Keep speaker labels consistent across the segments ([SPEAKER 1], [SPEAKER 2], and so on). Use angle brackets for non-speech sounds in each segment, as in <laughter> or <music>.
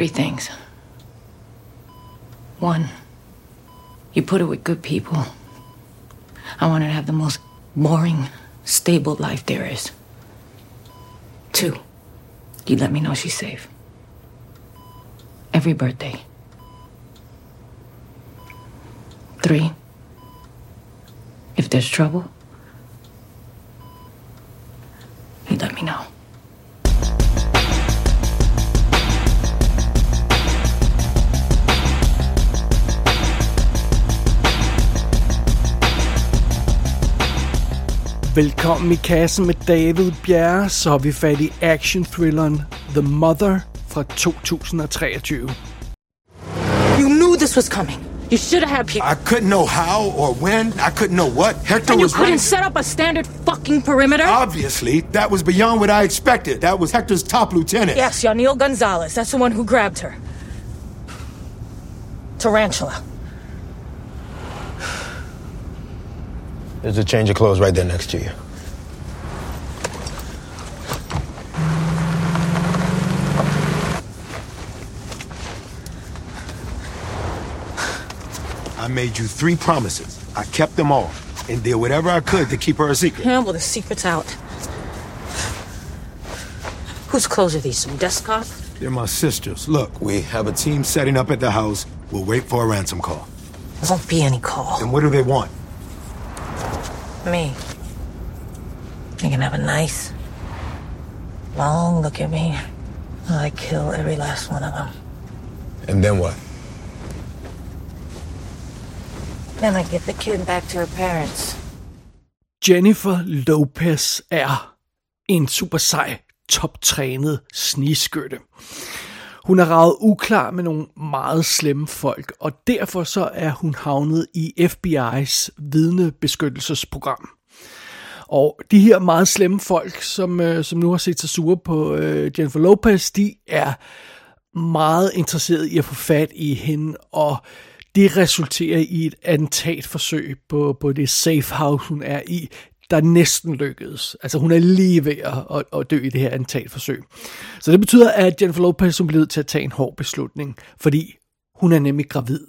[SPEAKER 1] three things. One, you put it with good people. I want to have the most boring, stable life there is. Two, you let me know she's safe. Every birthday. Three, if there's trouble, you let me know.
[SPEAKER 2] Velkommen i kassen med David Bjerre, så er vi fat i action-thrilleren The Mother fra 2023.
[SPEAKER 1] You knew this was coming. You should have had people.
[SPEAKER 3] I couldn't know how or when. I couldn't know what. Hector
[SPEAKER 1] And you
[SPEAKER 3] was
[SPEAKER 1] couldn't
[SPEAKER 3] running.
[SPEAKER 1] set up a standard fucking perimeter?
[SPEAKER 3] Obviously, that was beyond what I expected. That was Hector's top lieutenant.
[SPEAKER 1] yes, Yanil Gonzalez. That's the one who grabbed her. Tarantula.
[SPEAKER 3] There's a change of clothes right there next to you. I made you three promises. I kept them all and did whatever I could to keep her a secret.
[SPEAKER 1] Yeah, well, the secret's out. Whose clothes are these? Some desk cop?
[SPEAKER 3] They're my sisters. Look, we have a team setting up at the house. We'll wait for a ransom call.
[SPEAKER 1] There won't be any call.
[SPEAKER 3] And what do they want?
[SPEAKER 1] Me. You can have a nice, long look at me. while I kill every last one of them.
[SPEAKER 3] And then what?
[SPEAKER 1] Then I get the kid back to her parents.
[SPEAKER 2] Jennifer Lopez er en super sej, toptrænet snigskytte. Hun er ravet uklar med nogle meget slemme folk, og derfor så er hun havnet i FBI's vidnebeskyttelsesprogram. Og de her meget slemme folk, som, øh, som nu har set sig sure på øh, Jennifer Lopez, de er meget interesseret i at få fat i hende, og det resulterer i et attentatforsøg på, på det safe house, hun er i, der næsten lykkedes. Altså hun er lige ved at, at, at dø i det her attentatforsøg. Så det betyder, at Jennifer Lopez hun bliver nødt til at tage en hård beslutning, fordi hun er nemlig gravid.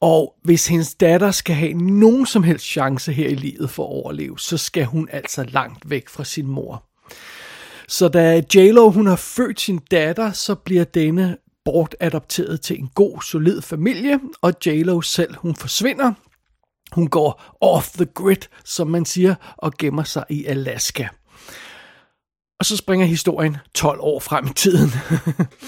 [SPEAKER 2] Og hvis hendes datter skal have nogen som helst chance her i livet for at overleve, så skal hun altså langt væk fra sin mor. Så da JLo hun har født sin datter, så bliver denne bortadopteret til en god, solid familie, og JLo selv hun forsvinder. Hun går off the grid, som man siger, og gemmer sig i Alaska. Og så springer historien 12 år frem i tiden.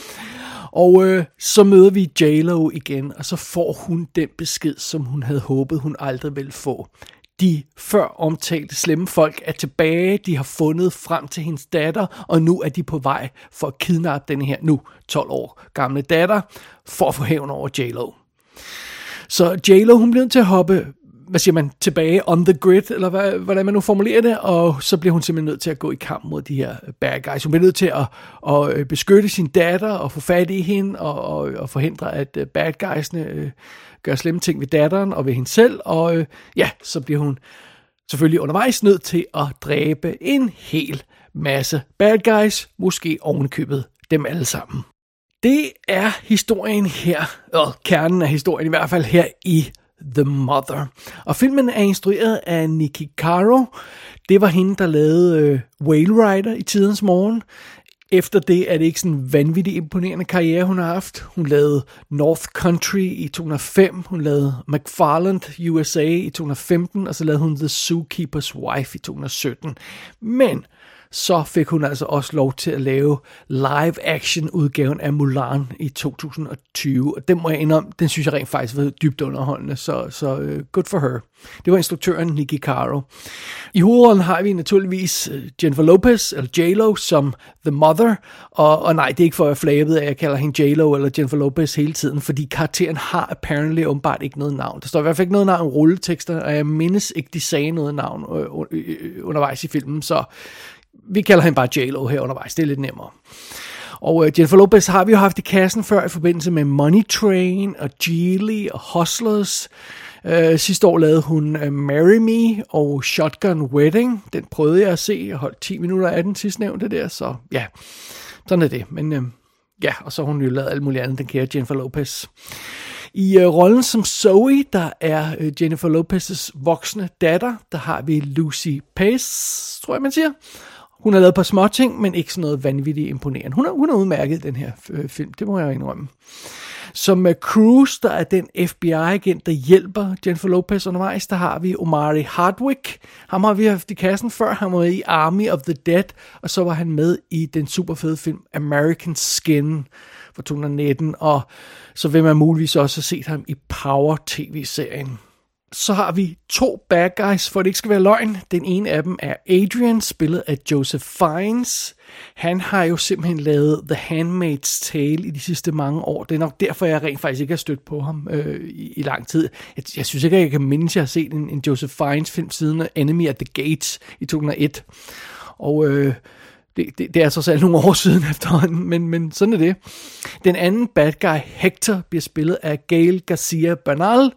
[SPEAKER 2] <laughs> og øh, så møder vi JLo igen, og så får hun den besked, som hun havde håbet, hun aldrig ville få. De før omtalte slemme folk er tilbage, de har fundet frem til hendes datter, og nu er de på vej for at kidnappe den her nu 12 år gamle datter, for at få hævn over JLo. Så JLo, hun bliver nødt til at hoppe, hvad siger man, tilbage on the grid, eller hvad, hvordan man nu formulerer det, og så bliver hun simpelthen nødt til at gå i kamp mod de her bad guys. Hun bliver nødt til at, at øh, beskytte sin datter og få fat i hende og, og, og forhindre, at øh, bad guysene øh, gør slemme ting ved datteren og ved hende selv, og øh, ja, så bliver hun selvfølgelig undervejs nødt til at dræbe en hel masse bad guys, måske ovenkøbet dem alle sammen. Det er historien her, og kernen af historien i hvert fald her i The Mother. Og filmen er instrueret af Nikki Caro. Det var hende, der lavede øh, Whale Rider i tidens morgen. Efter det er det ikke sådan en vanvittig imponerende karriere, hun har haft. Hun lavede North Country i 2005, hun lavede McFarland USA i 2015, og så lavede hun The Zookeeper's Wife i 2017. Men så fik hun altså også lov til at lave live-action udgaven af Mulan i 2020. Og den må jeg indrømme, den synes jeg rent faktisk var dybt underholdende, så, så uh, good for her. Det var instruktøren Nikki Caro. I hovedrollen har vi naturligvis øh, Jennifer Lopez, eller J-Lo, som The Mother. Og, og nej, det er ikke for at flabet, at jeg kalder hende J-Lo eller Jennifer Lopez hele tiden, fordi karakteren har apparently åbenbart ikke noget navn. Der står i hvert fald ikke noget navn i rulletekster, og jeg mindes ikke, de sagde noget navn øh, øh, øh, undervejs i filmen, så vi kalder hende bare J-Lo her undervejs, det er lidt nemmere. Og uh, Jennifer Lopez har vi jo haft i kassen før i forbindelse med Money Train og Geely og Hustlers. Uh, sidste år lavede hun uh, Marry Me og Shotgun Wedding. Den prøvede jeg at se. Jeg holdt 10 minutter af den sidste nævnte der, så ja, sådan er det. Men uh, ja, og så har hun jo lavet alt muligt andet, den kære Jennifer Lopez. I uh, rollen som Zoe, der er uh, Jennifer Lopez's voksne datter, der har vi Lucy Pace, tror jeg man siger. Hun har lavet et par små ting, men ikke sådan noget vanvittigt imponerende. Hun har, hun har udmærket den her øh, film, det må jeg indrømme. Som uh, Cruz, der er den FBI-agent, der hjælper Jennifer Lopez undervejs, der har vi Omari Hardwick. Ham har vi haft i kassen før. Han var i Army of the Dead, og så var han med i den super fede film American Skin fra 2019, og så vil man muligvis også have set ham i Power TV-serien så har vi to bad guys, for det ikke skal være løgn. Den ene af dem er Adrian, spillet af Joseph Fiennes. Han har jo simpelthen lavet The Handmaid's Tale i de sidste mange år. Det er nok derfor, jeg rent faktisk ikke har stødt på ham øh, i, i lang tid. Jeg, jeg synes ikke, jeg kan mindes, at jeg har set en, en Joseph Fiennes film siden Enemy at the Gates i 2001. Og øh, det, det, det er så selv nogle år siden <laughs> efterhånden, men, men sådan er det. Den anden bad guy, Hector, bliver spillet af Gail Garcia Bernal,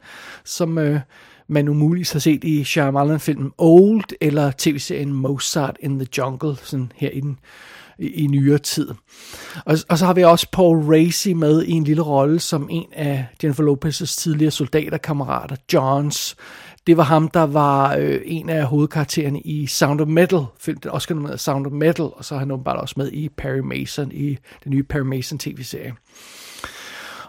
[SPEAKER 2] som øh, man umuligt har set i Shyamalan-filmen Old, eller tv-serien Mozart in the Jungle, sådan her i den i, i nyere tid. Og, og så har vi også Paul Racy med i en lille rolle som en af Jennifer Lopez's tidligere soldaterkammerater, Johns. Det var ham, der var øh, en af hovedkaraktererne i Sound of Metal, film, den Oscar med Sound of Metal, og så er han åbenbart også med i Perry Mason, i den nye Perry Mason tv-serie.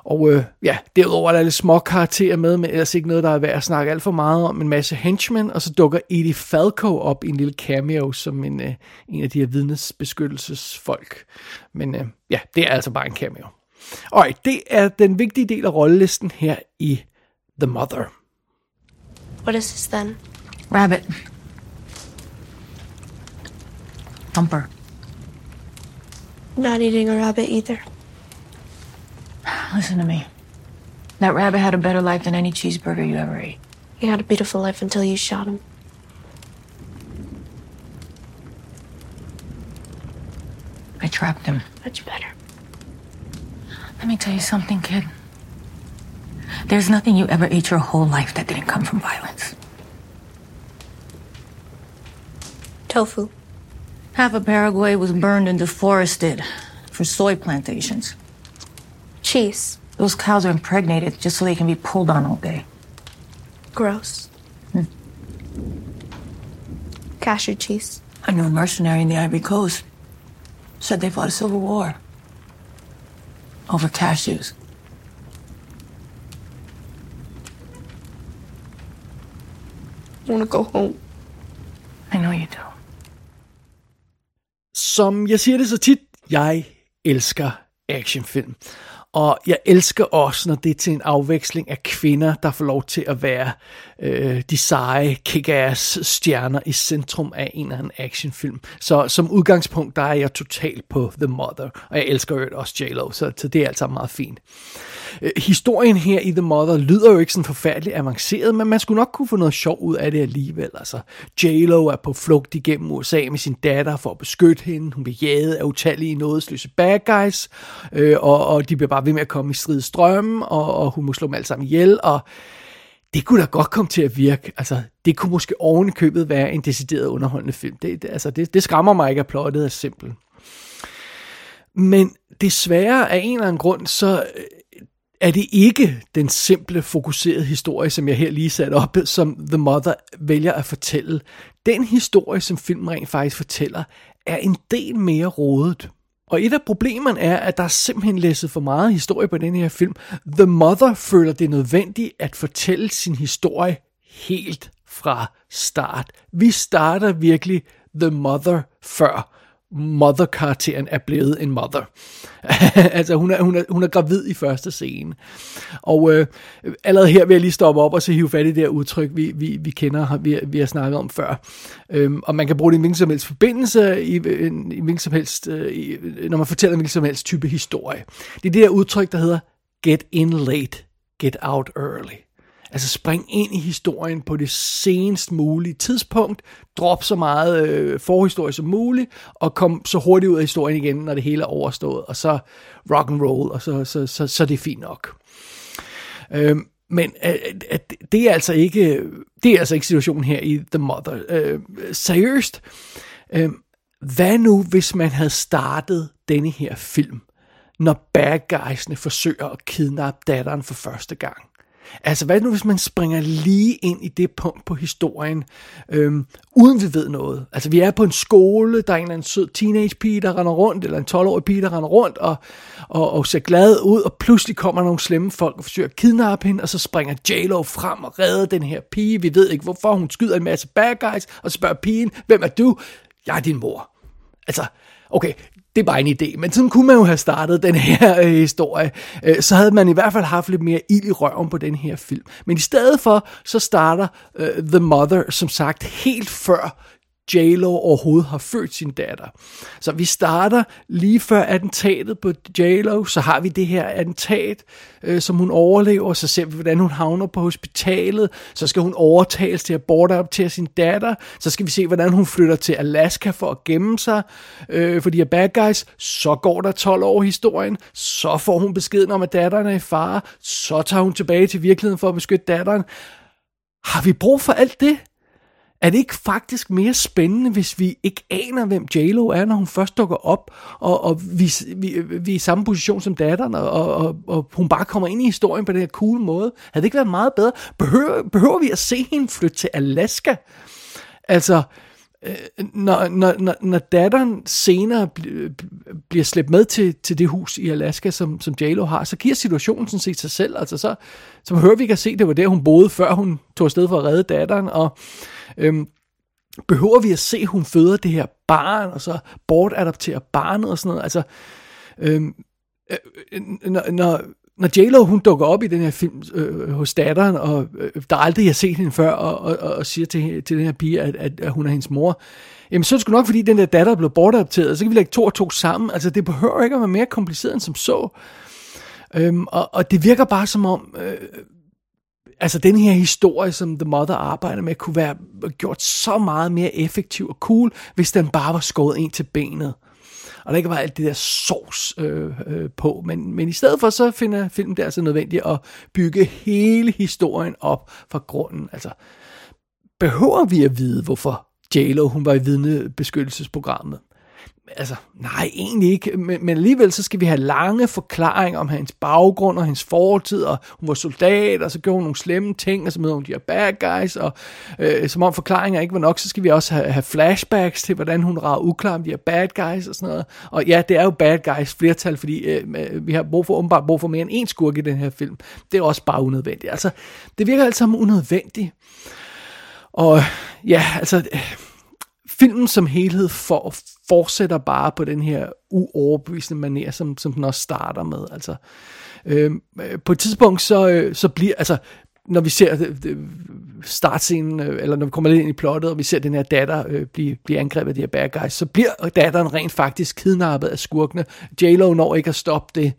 [SPEAKER 2] Og øh, ja, derudover er der lidt små karakterer med, men ellers ikke noget, der er værd at snakke alt for meget om. En masse henchmen, og så dukker Edie Falco op i en lille cameo som en, øh, en af de her vidnesbeskyttelsesfolk. Men øh, ja, det er altså bare en cameo. Og det er den vigtige del af rollelisten her i The Mother.
[SPEAKER 4] What is this then?
[SPEAKER 1] Rabbit. Thumper.
[SPEAKER 4] Not eating a rabbit either.
[SPEAKER 1] Listen to me. That rabbit had a better life than any cheeseburger you ever ate.
[SPEAKER 4] He had a beautiful life until you shot him.
[SPEAKER 1] I trapped him.
[SPEAKER 4] Much better.
[SPEAKER 1] Let me tell you something, kid. There's nothing you ever ate your whole life that didn't come from violence.
[SPEAKER 4] Tofu.
[SPEAKER 1] Half of Paraguay was burned and deforested for soy plantations.
[SPEAKER 4] Cheese.
[SPEAKER 1] Those cows are impregnated just so they can be pulled on all day.
[SPEAKER 4] Gross.
[SPEAKER 1] Hmm.
[SPEAKER 4] Cashew cheese.
[SPEAKER 1] I knew a mercenary in the Ivory Coast. Said they fought a civil war. Over cashews.
[SPEAKER 4] I want to go home.
[SPEAKER 1] I know you do.
[SPEAKER 2] Som jeg siger det så tit, jeg elsker actionfilm. Og jeg elsker også, når det er til en afveksling af kvinder, der får lov til at være øh, de seje, kick-ass stjerner i centrum af en eller anden actionfilm. Så som udgangspunkt, der er jeg totalt på The Mother, og jeg elsker jo også J-Lo, så, så det er altså meget fint. Øh, historien her i The Mother lyder jo ikke sådan forfærdeligt avanceret, men man skulle nok kunne få noget sjov ud af det alligevel. Altså, J-Lo er på flugt igennem USA med sin datter for at beskytte hende. Hun bliver jaget af utallige nådesløse bad guys, øh, og, og de bliver bare ved med at komme i strid strømme, og, og hun må slå dem alle sammen ihjel, og det kunne da godt komme til at virke. Altså, det kunne måske oven i købet være en decideret underholdende film. Det, det, altså, det, det skræmmer mig ikke, at plottet er simpelt. Men desværre af en eller anden grund, så er det ikke den simple, fokuserede historie, som jeg her lige satte op, som The Mother vælger at fortælle. Den historie, som filmen rent faktisk fortæller, er en del mere rodet. Og et af problemerne er, at der er simpelthen læsset for meget historie på den her film. The Mother føler det nødvendigt at fortælle sin historie helt fra start. Vi starter virkelig The Mother før mother-karakteren er blevet en mother. <laughs> altså hun er, hun, er, hun er gravid i første scene. Og øh, allerede her vil jeg lige stoppe op og så hive fat i det her udtryk, vi, vi, vi kender, vi, vi har snakket om før. Øhm, og man kan bruge det i hvilken som helst forbindelse, i, i, i hvilken som helst, øh, i, når man fortæller en hvilken som helst type historie. Det er det her udtryk, der hedder get in late, get out early. Altså spring ind i historien på det senest mulige tidspunkt, drop så meget øh, forhistorie som muligt, og kom så hurtigt ud af historien igen, når det hele er overstået, og så rock and roll, og så, så, så, så det er fint nok. Øhm, men øh, øh, det er altså ikke det er altså ikke situationen her i The Mother. Øh, seriøst, øh, hvad nu hvis man havde startet denne her film når bad guysene forsøger at kidnappe datteren for første gang. Altså, hvad nu, hvis man springer lige ind i det punkt på historien, øhm, uden vi ved noget? Altså, vi er på en skole, der er en eller anden sød teenage pige, der render rundt, eller en 12-årig pige, der render rundt, og, og, og ser glad ud, og pludselig kommer nogle slemme folk og forsøger at kidnappe hende, og så springer J-Lo frem og redder den her pige. Vi ved ikke, hvorfor hun skyder en masse bad guys, og spørger pigen, hvem er du? Jeg er din mor. Altså, okay, det er bare en idé, men sådan kunne man jo have startet den her øh, historie. Øh, så havde man i hvert fald haft lidt mere ild i røven på den her film. Men i stedet for, så starter øh, The Mother, som sagt, helt før J-Lo overhovedet har født sin datter. Så vi starter lige før attentatet på J-Lo, så har vi det her attentat, øh, som hun overlever, så ser vi, hvordan hun havner på hospitalet, så skal hun overtales til at bortadoptere sin datter, så skal vi se, hvordan hun flytter til Alaska for at gemme sig øh, for de bad guys, så går der 12 år i historien, så får hun beskeden om, at datteren er i fare, så tager hun tilbage til virkeligheden for at beskytte datteren. Har vi brug for alt det? Er det ikke faktisk mere spændende, hvis vi ikke aner, hvem j er, når hun først dukker op, og, og vi, vi, vi er i samme position som datteren, og, og, og hun bare kommer ind i historien på den her cool måde? Havde det ikke været meget bedre? Behøver, behøver vi at se hende flytte til Alaska? Altså, øh, når, når, når, når datteren senere bliver slæbt med til, til det hus i Alaska, som, som j har, så giver situationen sådan set sig selv. Altså så, så behøver vi ikke at se, det var der, hun boede, før hun tog afsted for at redde datteren, og Øhm, behøver vi at se, at hun føder det her barn, og så bortadopterer barnet og sådan noget? Altså, øhm, øh, øh, når, når, når J-Lo, hun dukker op i den her film øh, hos datteren, og øh, der aldrig har set hende før, og, og, og siger til, til den her pige, at, at, at hun er hendes mor, jamen så er det sgu nok, fordi den der datter er blevet bortadopteret, og så kan vi lægge to og to sammen. Altså, det behøver ikke at være mere kompliceret end som så. Øhm, og, og det virker bare som om, øh, altså den her historie, som The Mother arbejder med, kunne være gjort så meget mere effektiv og cool, hvis den bare var skåret ind til benet. Og der ikke var alt det der sovs øh, øh, på. Men, men i stedet for, så finder filmen det altså nødvendigt at bygge hele historien op fra grunden. Altså, behøver vi at vide, hvorfor J-Lo, hun var i vidnebeskyttelsesprogrammet? Altså, nej, egentlig ikke, men, men alligevel så skal vi have lange forklaringer om hans baggrund og hans fortid, og hun var soldat, og så gjorde hun nogle slemme ting, og så mødte hun de her bad guys, og øh, som om forklaringer ikke var nok, så skal vi også have, have flashbacks til, hvordan hun rager uklar om de her bad guys og sådan noget. Og ja, det er jo bad guys flertal, fordi øh, vi har brug for, åbenbart brug for mere end én skurk i den her film. Det er også bare unødvendigt. Altså, det virker alt sammen unødvendigt. Og ja, altså... Øh, filmen som helhed for, fortsætter bare på den her uoverbevisende maner, som, som den også starter med. Altså, øhm, øh, på et tidspunkt, så, øh, så bliver, altså, når vi ser øh, øh, startscenen, øh, eller når vi kommer lidt ind i plottet, og vi ser den her datter øh, blive, blive angrebet af de her bad guys, så bliver datteren rent faktisk kidnappet af skurkene. J-Lo når ikke at stoppe det.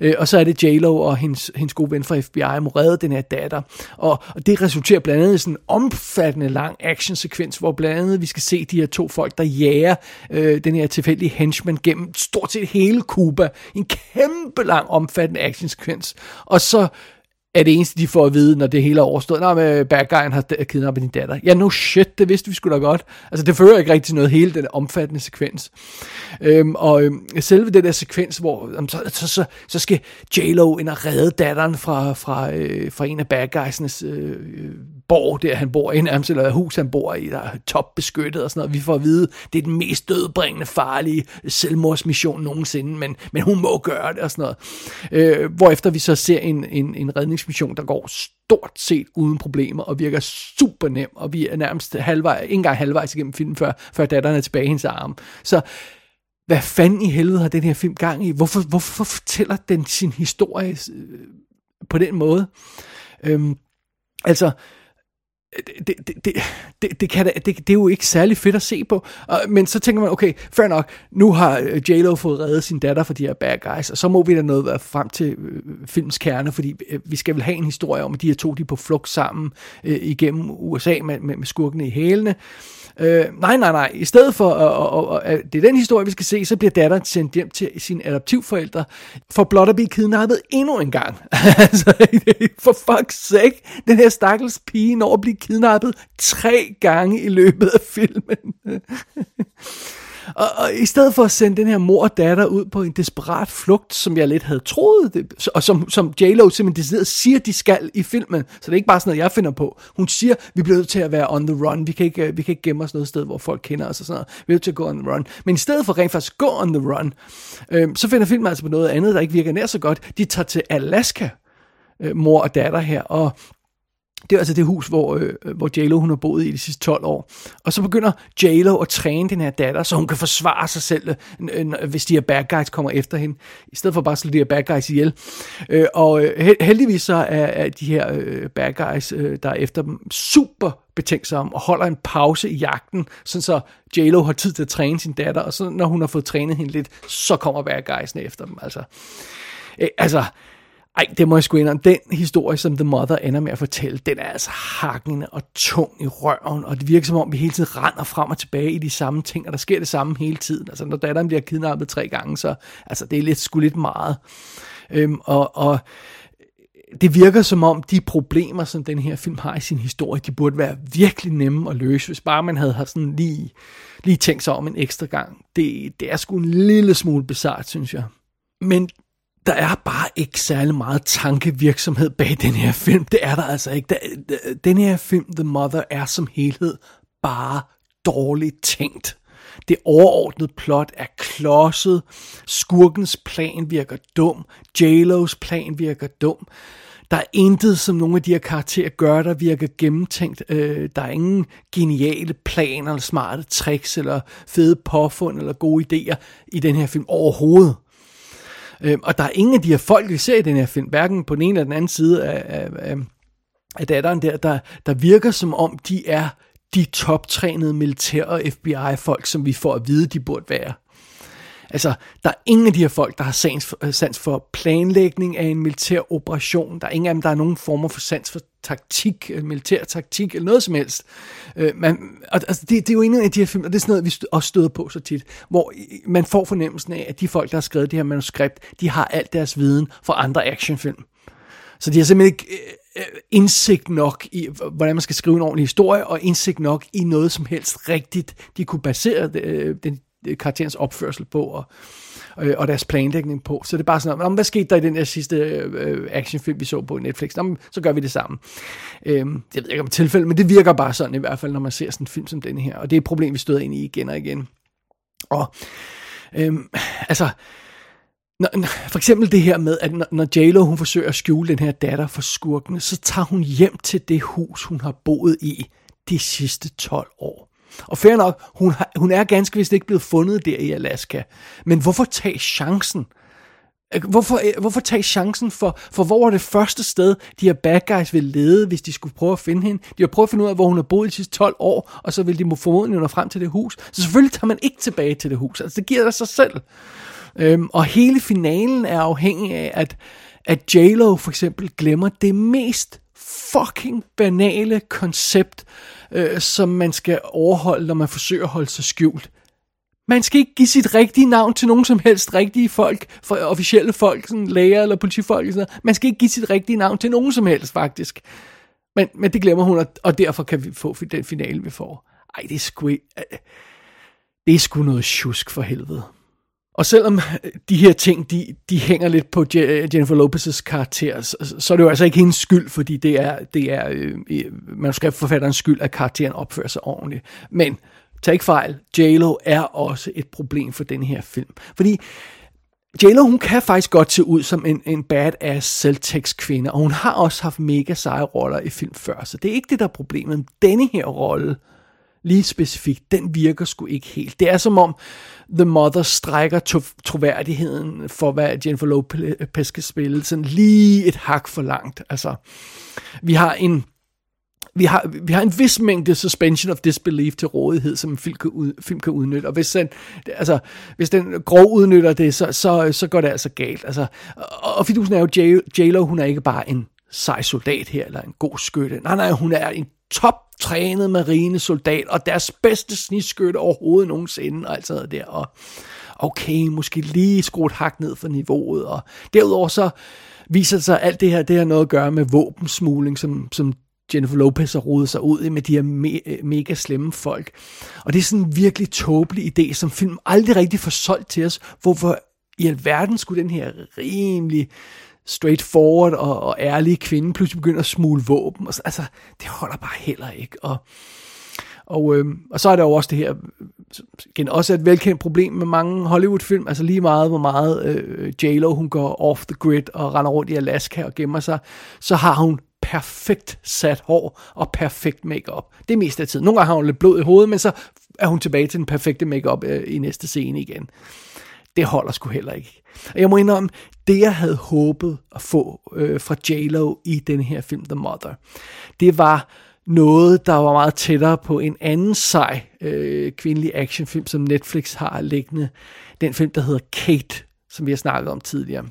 [SPEAKER 2] Øh, og så er det J-Lo og hendes, hendes gode ven fra FBI må redde den her datter. Og, og det resulterer blandt andet i sådan en omfattende lang actionsekvens, hvor blandt andet vi skal se de her to folk, der jager øh, den her tilfældige henchman gennem stort set hele Cuba. En kæmpe lang omfattende actionsekvens. Og så er det eneste, de får at vide, når det hele er overstået. Nå, men bad guyen har kidnappet din datter. Ja, no shit, det vidste vi sgu da godt. Altså, det fører ikke rigtig til noget hele, den omfattende sekvens. Øhm, og øhm, selve den der sekvens, hvor øhm, så, så, så, så skal J-Lo ind og redde datteren fra, fra, øh, fra en af bad guysenes øh, borg, der han bor i, nærmest, eller hus han bor i, der er topbeskyttet og sådan noget. Vi får at vide, det er den mest dødbringende, farlige selvmordsmission nogensinde, men, men hun må gøre det og sådan noget. Øh, hvorefter vi så ser en, en, en redningsmission, der går stort set uden problemer og virker super nem, og vi er nærmest halvvejs, ikke engang halvvejs igennem filmen, før, før datteren er tilbage i hendes arm. Så hvad fanden i helvede har den her film gang i? Hvorfor, hvorfor fortæller den sin historie øh, på den måde? Øhm, altså, det, det, det, det, kan kan, det, det er jo ikke særlig fedt at se på. Men så tænker man, okay, fair nok, nu har øh, J-Lo fået reddet sin datter for de her bad guys, og så må vi da noget være frem til øh, filmens kerne, fordi øh, vi skal vel have en historie om, at de her to de er på flugt sammen øh, igennem USA med, med, med skurkene i hælene. Øh, nej, nej, nej. I stedet for, at, at, at det er den historie, vi skal se, så bliver datteren sendt hjem til sine adoptivforældre for blot at blive kidnappet endnu en gang. <laughs> altså, <laughs> for fuck's sake, den her stakkels pige når at blive kidnappet tre gange i løbet af filmen. Og, og i stedet for at sende den her mor og datter ud på en desperat flugt, som jeg lidt havde troet, det, og som, som J-Lo simpelthen decideret siger, de skal i filmen, så det er ikke bare sådan noget, jeg finder på. Hun siger, vi bliver nødt til at være on the run, vi kan ikke, øh, vi kan ikke gemme os noget sted, hvor folk kender os og sådan noget. Vi er nødt til at gå on the run. Men i stedet for rent faktisk gå on the run, øh, så finder filmen altså på noget andet, der ikke virker nær så godt. De tager til Alaska, øh, mor og datter her, og det er altså det hus, hvor, øh, hvor J-Lo hun har boet i de sidste 12 år. Og så begynder J-Lo at træne den her datter, så hun kan forsvare sig selv, øh, hvis de her bad guys kommer efter hende, i stedet for bare at slå de her bad guys ihjel. Øh, og øh, heldigvis så er, er de her øh, bad guys, øh, der er efter dem, super betænksomme og holder en pause i jagten, sådan så J-Lo har tid til at træne sin datter, og så når hun har fået trænet hende lidt, så kommer bad guysene efter dem. Altså, øh, altså ej, det må jeg sgu indrømme. Den historie, som The Mother ender med at fortælle, den er altså hakkende og tung i røven, og det virker som om, vi hele tiden render frem og tilbage i de samme ting, og der sker det samme hele tiden. Altså, når datteren bliver kidnappet tre gange, så altså, det er lidt, sgu lidt meget. Øhm, og, og det virker som om, de problemer, som den her film har i sin historie, de burde være virkelig nemme at løse, hvis bare man havde haft sådan lige, lige tænkt sig om en ekstra gang. Det, det er sgu en lille smule bizart, synes jeg. Men der er bare ikke særlig meget tankevirksomhed bag den her film. Det er der altså ikke. Den her film, The Mother, er som helhed bare dårligt tænkt. Det overordnede plot er klodset. Skurkens plan virker dum. j plan virker dum. Der er intet, som nogle af de her karakterer gør, der virker gennemtænkt. Øh, der er ingen geniale planer, eller smarte tricks, eller fede påfund, eller gode idéer i den her film overhovedet. Øh, og der er ingen af de her folk, vi ser i den her film, hverken på den ene eller den anden side af, af, af, af datteren der, der, der virker som om, de er de toptrænede militær- og FBI-folk, som vi får at vide, de burde være. Altså, der er ingen af de her folk, der har sans for, øh, sans for planlægning af en militær operation. Der er ingen af dem, der har nogen former for sans for taktik, øh, militær taktik eller noget som helst. Øh, man, altså, det, det er jo en af de her film, og det er sådan noget, vi også støder på så tit, hvor man får fornemmelsen af, at de folk, der har skrevet det her manuskript, de har alt deres viden fra andre actionfilm. Så de har simpelthen ikke øh, indsigt nok i, hvordan man skal skrive en ordentlig historie, og indsigt nok i noget som helst rigtigt, de kunne basere den, karakterens opførsel på, og, øh, og deres planlægning på. Så det er bare sådan, om hvad skete der i den der sidste øh, actionfilm, vi så på Netflix? Nå, så gør vi det sammen. Øh, jeg ved ikke om tilfældet, men det virker bare sådan i hvert fald, når man ser sådan en film som den her. Og det er et problem, vi støder ind i igen og igen. Og øh, altså, når, for eksempel det her med, at når, når J-Lo hun forsøger at skjule den her datter for skurkene, så tager hun hjem til det hus, hun har boet i de sidste 12 år. Og fair nok, hun, har, hun er ganske vist ikke blevet fundet der i Alaska. Men hvorfor tage chancen? Hvorfor, øh, hvorfor tage chancen for, for hvor er det første sted, de her bad guys vil lede, hvis de skulle prøve at finde hende? De har prøvet at finde ud af, hvor hun har boet de sidste 12 år, og så vil de formodentlig nå frem til det hus. Så selvfølgelig tager man ikke tilbage til det hus. Altså, det giver der sig selv. Øhm, og hele finalen er afhængig af, at, at J-Lo for eksempel glemmer det mest fucking banale koncept, øh, som man skal overholde, når man forsøger at holde sig skjult. Man skal ikke give sit rigtige navn til nogen som helst rigtige folk, for officielle folk, sådan læger eller politifolk. Sådan noget. Man skal ikke give sit rigtige navn til nogen som helst, faktisk. Men, men det glemmer hun, og derfor kan vi få den finale, vi får. Ej, det er sgu, øh, det er sgu noget tjusk for helvede. Og selvom øh, de her ting, de, de hænger lidt på Jennifer Lopez's karakter, så, så er det jo altså ikke hendes skyld, fordi det er, det er øh, øh, manuskriptforfatterens skyld, at karakteren opfører sig ordentligt. Men tag ikke fejl, J-Lo er også et problem for den her film. Fordi J-Lo, hun kan faktisk godt se ud som en, en badass selvtekst kvinde, og hun har også haft mega seje roller i film før, så det er ikke det, der er problemet. Denne her rolle, lige specifikt, den virker sgu ikke helt. Det er som om The Mother strækker to- troværdigheden for, hvad Jennifer Lopez skal spille, sådan lige et hak for langt. Altså, vi har en vi har, vi har en vis mængde suspension of disbelief til rådighed, som en film kan, ud, film kan udnytte. Og hvis den, altså, hvis den grov udnytter det, så, så, så går det altså galt. Altså, og, og fidusen er jo, J-Lo, hun er ikke bare en sej soldat her, eller en god skytte. Nej, nej, hun er en toptrænet marinesoldat, og deres bedste snidskytte overhovedet nogensinde, og alt sådan noget der. Og okay, måske lige skruet hak ned for niveauet, og derudover så viser det sig, at alt det her, det har noget at gøre med våbensmugling, som, som Jennifer Lopez har rodet sig ud i med de her me- øh, mega slemme folk. Og det er sådan en virkelig tåbelig idé, som film aldrig rigtig får solgt til os. Hvorfor i alverden skulle den her rimelig straightforward og, og ærlige kvinde pludselig begynder at smule våben? Og så, Altså, det holder bare heller ikke. Og, og, øh, og så er der jo også det her, igen, også et velkendt problem med mange Hollywood-film, altså lige meget, hvor meget øh, J-Lo, hun går off the grid og render rundt i Alaska og gemmer sig, så har hun perfekt sat hår og perfekt makeup. Det er mest af tiden. Nogle gange har hun lidt blod i hovedet, men så er hun tilbage til den perfekte makeup øh, i næste scene igen. Det holder sgu heller ikke. Og jeg må indrømme, det jeg havde håbet at få øh, fra J-Lo i den her film, The Mother, det var noget, der var meget tættere på en anden sej øh, kvindelig actionfilm, som Netflix har liggende. Den film, der hedder Kate, som vi har snakket om tidligere.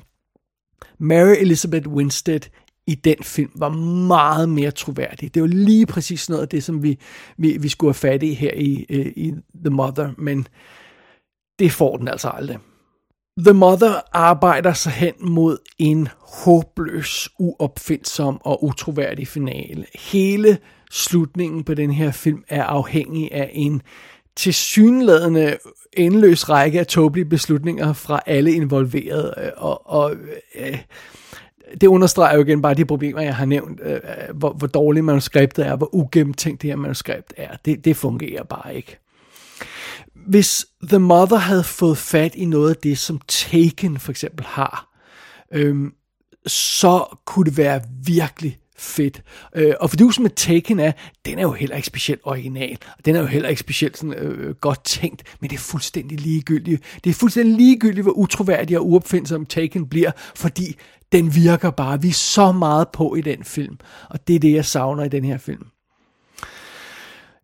[SPEAKER 2] Mary Elizabeth Winstead i den film var meget mere troværdig. Det var lige præcis noget af det, som vi, vi, vi skulle have fat i her i, øh, i The Mother, men det får den altså aldrig. The Mother arbejder sig hen mod en håbløs, uopfindsom og utroværdig finale. Hele slutningen på den her film er afhængig af en tilsyneladende endeløs række af tåbelige beslutninger fra alle involverede, øh, og, og øh, det understreger jo igen bare de problemer, jeg har nævnt, øh, øh, hvor, hvor dårligt manuskriptet er, hvor ugennemtænkt det her manuskript er. Det, det fungerer bare ikke. Hvis The Mother havde fået fat i noget af det, som Taken for eksempel har, øhm, så kunne det være virkelig fedt. Øh, og fordusen med Taken er, den er jo heller ikke specielt original, og den er jo heller ikke specielt sådan, øh, godt tænkt, men det er fuldstændig ligegyldigt. Det er fuldstændig ligegyldigt, hvor utroværdig og uopfindsom Taken bliver, fordi den virker bare. Vi er så meget på i den film, og det er det, jeg savner i den her film.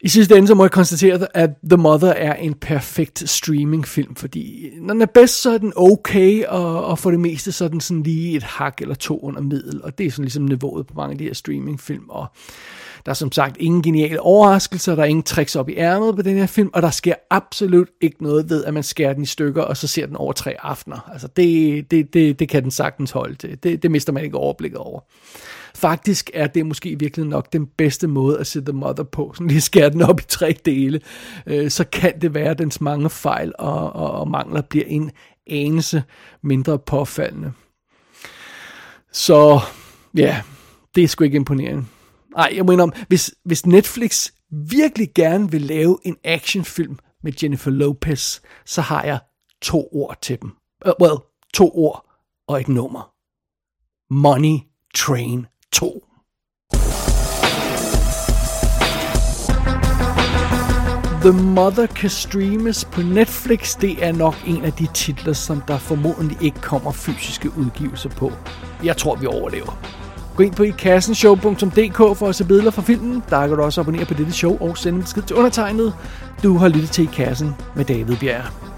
[SPEAKER 2] I sidste ende så må jeg konstatere, at The Mother er en perfekt streamingfilm, fordi når den er bedst, så er den okay, og, og for det meste så er den sådan lige et hak eller to under middel, og det er sådan ligesom niveauet på mange af de her streamingfilm, og der er som sagt ingen geniale overraskelser, der er ingen tricks op i ærmet på den her film, og der sker absolut ikke noget ved, at man skærer den i stykker, og så ser den over tre aftener. Altså det, det, det, det kan den sagtens holde til. Det, det mister man ikke overblikket over. Faktisk er det måske virkelig nok den bedste måde at sætte The Mother på. Sådan lige skære den op i tre dele. Øh, så kan det være, at dens mange fejl og, og, og mangler bliver en anelse mindre påfaldende. Så ja, det er sgu ikke imponerende. Nej, jeg mener om, hvis, hvis Netflix virkelig gerne vil lave en actionfilm med Jennifer Lopez, så har jeg to ord til dem. Uh, well, to ord og et nummer. Money Train 2. The Mother kan streames på Netflix. Det er nok en af de titler, som der formodentlig ikke kommer fysiske udgivelser på. Jeg tror, vi overlever. Gå ind på ikassenshow.dk for at se billeder fra filmen. Der kan du også abonnere på dette show og sende en besked til undertegnet. Du har lyttet til I Kassen med David Bjerg.